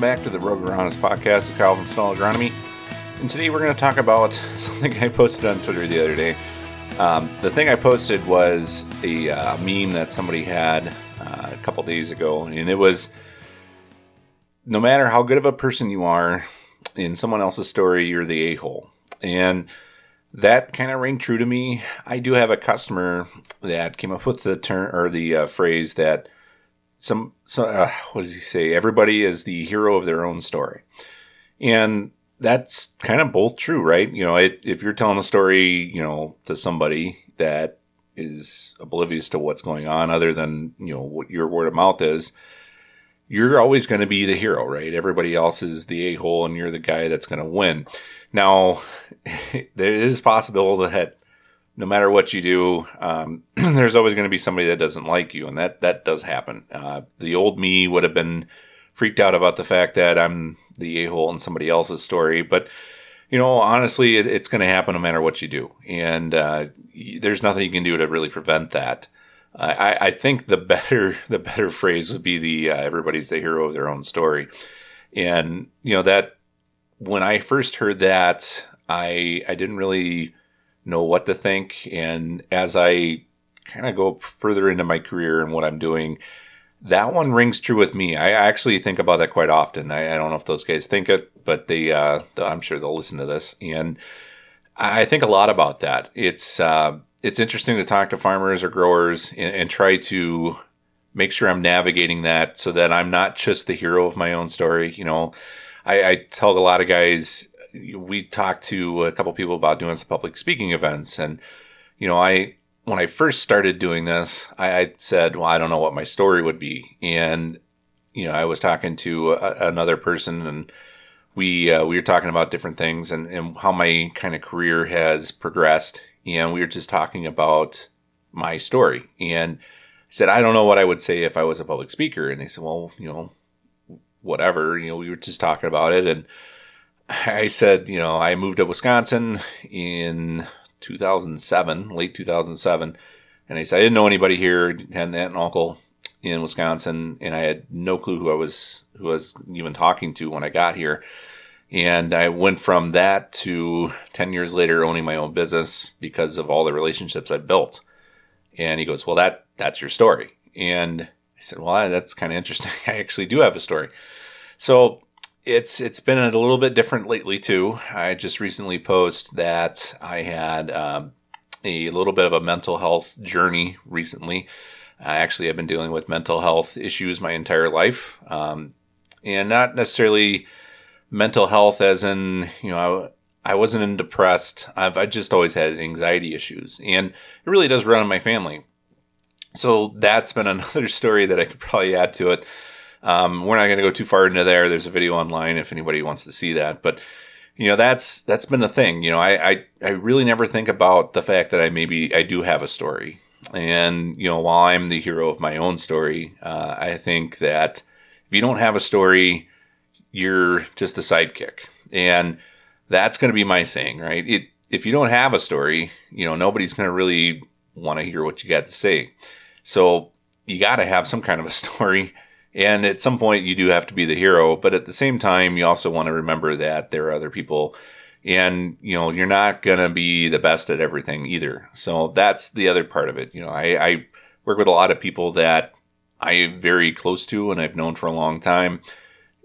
welcome back to the Rogue Agronomist podcast with from Stall Agronomy. And today we're going to talk about something I posted on Twitter the other day. Um, the thing I posted was a uh, meme that somebody had uh, a couple days ago, and it was no matter how good of a person you are in someone else's story, you're the a hole. And that kind of rang true to me. I do have a customer that came up with the term or the uh, phrase that some, so, uh, what does he say? Everybody is the hero of their own story. And that's kind of both true, right? You know, it, if you're telling a story, you know, to somebody that is oblivious to what's going on other than, you know, what your word of mouth is, you're always going to be the hero, right? Everybody else is the a hole and you're the guy that's going to win. Now, there is possible that no matter what you do, um, there's always going to be somebody that doesn't like you, and that that does happen. Uh, the old me would have been freaked out about the fact that I'm the a hole in somebody else's story, but you know, honestly, it, it's going to happen no matter what you do, and uh, there's nothing you can do to really prevent that. I, I, think the better the better phrase would be the uh, everybody's the hero of their own story, and you know that when I first heard that, I I didn't really know what to think. And as I kind of go further into my career and what I'm doing, that one rings true with me. I actually think about that quite often. I, I don't know if those guys think it, but they, uh, I'm sure they'll listen to this. And I think a lot about that. It's, uh, it's interesting to talk to farmers or growers and, and try to make sure I'm navigating that so that I'm not just the hero of my own story. You know, I, I tell a lot of guys, we talked to a couple people about doing some public speaking events, and you know, I when I first started doing this, I, I said, well, I don't know what my story would be, and you know, I was talking to a, another person, and we uh, we were talking about different things and, and how my kind of career has progressed, and we were just talking about my story, and said, I don't know what I would say if I was a public speaker, and they said, well, you know, whatever, you know, we were just talking about it, and I said, you know, I moved to Wisconsin in 2007, late 2007, and I said I didn't know anybody here, had an aunt and uncle in Wisconsin, and I had no clue who I was who I was even talking to when I got here. And I went from that to 10 years later owning my own business because of all the relationships I built. And he goes, "Well, that that's your story." And I said, "Well, that's kind of interesting. I actually do have a story." So it's it's been a little bit different lately too. I just recently posted that I had um, a little bit of a mental health journey recently. I actually have been dealing with mental health issues my entire life, um, and not necessarily mental health as in you know I, I wasn't in depressed. I've I just always had anxiety issues, and it really does run in my family. So that's been another story that I could probably add to it. Um, we're not going to go too far into there. There's a video online if anybody wants to see that. But you know, that's that's been the thing. You know, I I, I really never think about the fact that I maybe I do have a story. And you know, while I'm the hero of my own story, uh, I think that if you don't have a story, you're just a sidekick. And that's going to be my saying, right? It, if you don't have a story, you know, nobody's going to really want to hear what you got to say. So you got to have some kind of a story and at some point, you do have to be the hero, but at the same time, you also want to remember that there are other people, and you know you're not gonna be the best at everything either. So that's the other part of it. You know, I, I work with a lot of people that I'm very close to and I've known for a long time,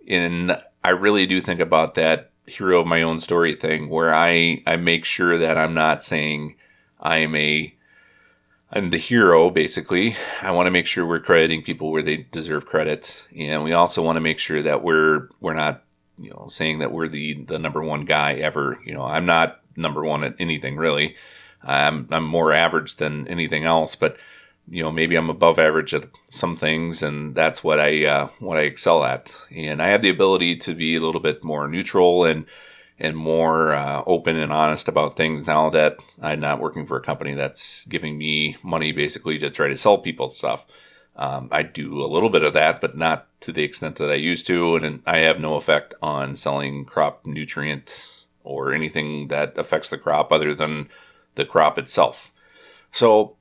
and I really do think about that hero of my own story thing, where I I make sure that I'm not saying I'm a I'm the hero, basically. I want to make sure we're crediting people where they deserve credit, and we also want to make sure that we're we're not, you know, saying that we're the the number one guy ever. You know, I'm not number one at anything really. I'm I'm more average than anything else, but you know, maybe I'm above average at some things, and that's what I uh, what I excel at. And I have the ability to be a little bit more neutral and and more uh, open and honest about things now that I'm not working for a company that's giving me money basically to try to sell people stuff. Um, I do a little bit of that, but not to the extent that I used to, and I have no effect on selling crop nutrients or anything that affects the crop other than the crop itself. So,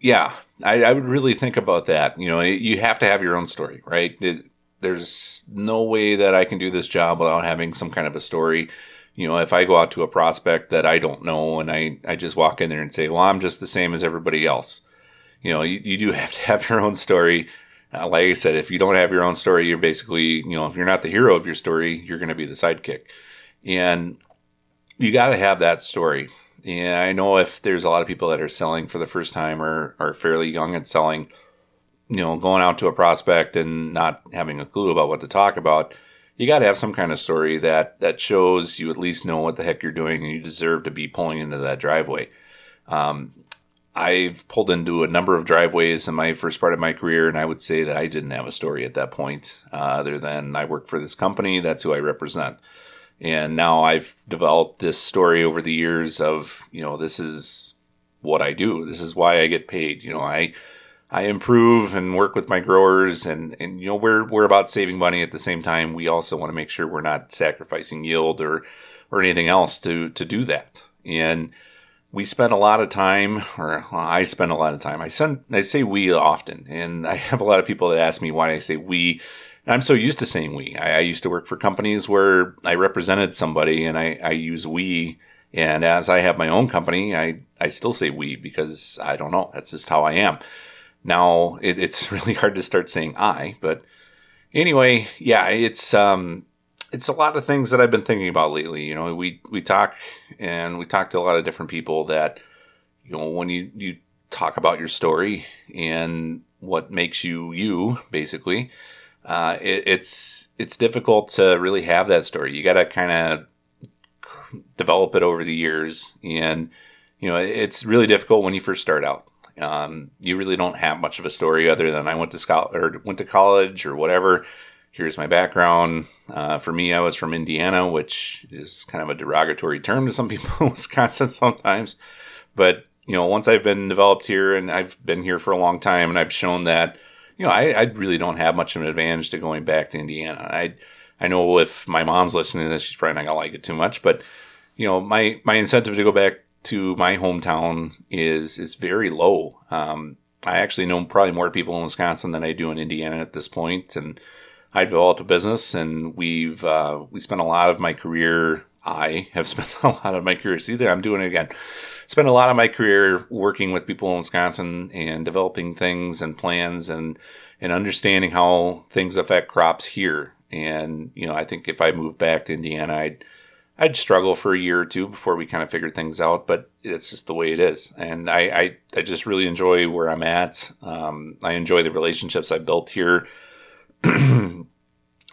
yeah, I, I would really think about that. You know, you have to have your own story, right? It, there's no way that I can do this job without having some kind of a story. You know, if I go out to a prospect that I don't know and I, I just walk in there and say, well, I'm just the same as everybody else. You know, you, you do have to have your own story. Uh, like I said, if you don't have your own story, you're basically, you know, if you're not the hero of your story, you're going to be the sidekick. And you got to have that story. And I know if there's a lot of people that are selling for the first time or are fairly young and selling, you know, going out to a prospect and not having a clue about what to talk about, you got to have some kind of story that that shows you at least know what the heck you're doing and you deserve to be pulling into that driveway. Um, I've pulled into a number of driveways in my first part of my career, and I would say that I didn't have a story at that point, uh, other than I work for this company. That's who I represent. And now I've developed this story over the years of, you know, this is what I do. This is why I get paid. You know, I I improve and work with my growers and, and you know we're we're about saving money at the same time. We also want to make sure we're not sacrificing yield or or anything else to to do that. And we spend a lot of time, or well, I spend a lot of time. I send, I say we often, and I have a lot of people that ask me why I say we. I'm so used to saying we. I, I used to work for companies where I represented somebody, and I, I use we. And as I have my own company, I, I still say we because I don't know. That's just how I am. Now it, it's really hard to start saying I, but anyway, yeah, it's um, it's a lot of things that I've been thinking about lately. You know, we we talk and we talk to a lot of different people that you know when you you talk about your story and what makes you you basically uh, it, it's it's difficult to really have that story you got to kind of develop it over the years and you know it's really difficult when you first start out um, you really don't have much of a story other than i went to school or went to college or whatever here's my background. Uh, for me, I was from Indiana, which is kind of a derogatory term to some people in Wisconsin sometimes. But, you know, once I've been developed here and I've been here for a long time and I've shown that, you know, I, I really don't have much of an advantage to going back to Indiana. I, I know if my mom's listening to this, she's probably not to like it too much, but, you know, my, my incentive to go back to my hometown is, is very low. Um, I actually know probably more people in Wisconsin than I do in Indiana at this point, and I developed a business, and we've uh, we spent a lot of my career. I have spent a lot of my career. See there, I'm doing it again. Spent a lot of my career working with people in Wisconsin and developing things and plans and and understanding how things affect crops here. And you know, I think if I moved back to Indiana, I'd I'd struggle for a year or two before we kind of figured things out, but it's just the way it is. And I, I, I just really enjoy where I'm at. Um, I enjoy the relationships I built here. I,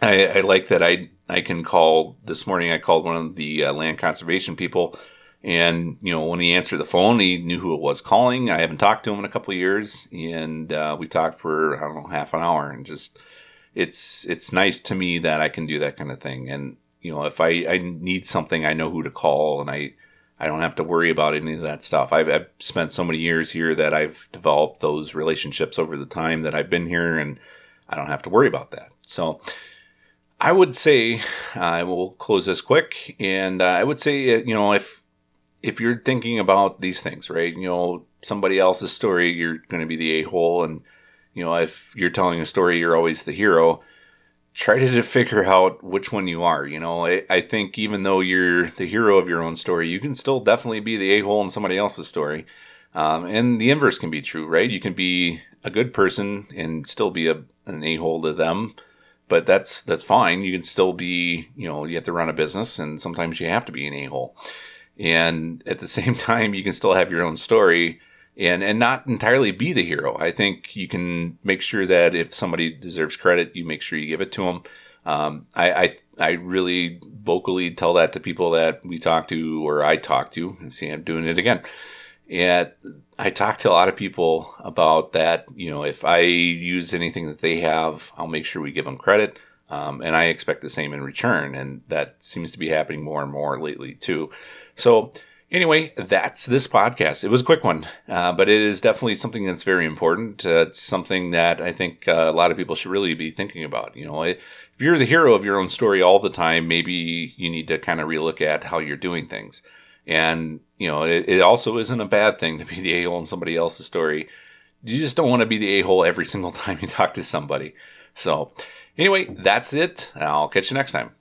I, like that I I can call this morning. I called one of the uh, land conservation people, and you know when he answered the phone, he knew who it was calling. I haven't talked to him in a couple years, and uh, we talked for I don't know half an hour, and just it's it's nice to me that I can do that kind of thing. And you know if I I need something, I know who to call, and I I don't have to worry about any of that stuff. I've, I've spent so many years here that I've developed those relationships over the time that I've been here, and I don't have to worry about that. So I would say I uh, will close this quick, and uh, I would say uh, you know if if you're thinking about these things, right? You know, somebody else's story, you're going to be the a hole, and you know if you're telling a story, you're always the hero. Try to figure out which one you are. You know, I, I think even though you're the hero of your own story, you can still definitely be the a hole in somebody else's story. Um, and the inverse can be true, right? You can be a good person and still be a, an a hole to them, but that's that's fine. You can still be, you know, you have to run a business, and sometimes you have to be an a hole. And at the same time, you can still have your own story and and not entirely be the hero. I think you can make sure that if somebody deserves credit, you make sure you give it to them. Um, I, I I really vocally tell that to people that we talk to or I talk to. And see, I'm doing it again. And I talk to a lot of people about that. You know, if I use anything that they have, I'll make sure we give them credit. Um, and I expect the same in return. And that seems to be happening more and more lately, too. So, anyway, that's this podcast. It was a quick one, uh, but it is definitely something that's very important. Uh, it's something that I think uh, a lot of people should really be thinking about. You know, if you're the hero of your own story all the time, maybe you need to kind of relook at how you're doing things. And, you know, it, it also isn't a bad thing to be the a hole in somebody else's story. You just don't want to be the a hole every single time you talk to somebody. So, Anyway, that's it. I'll catch you next time.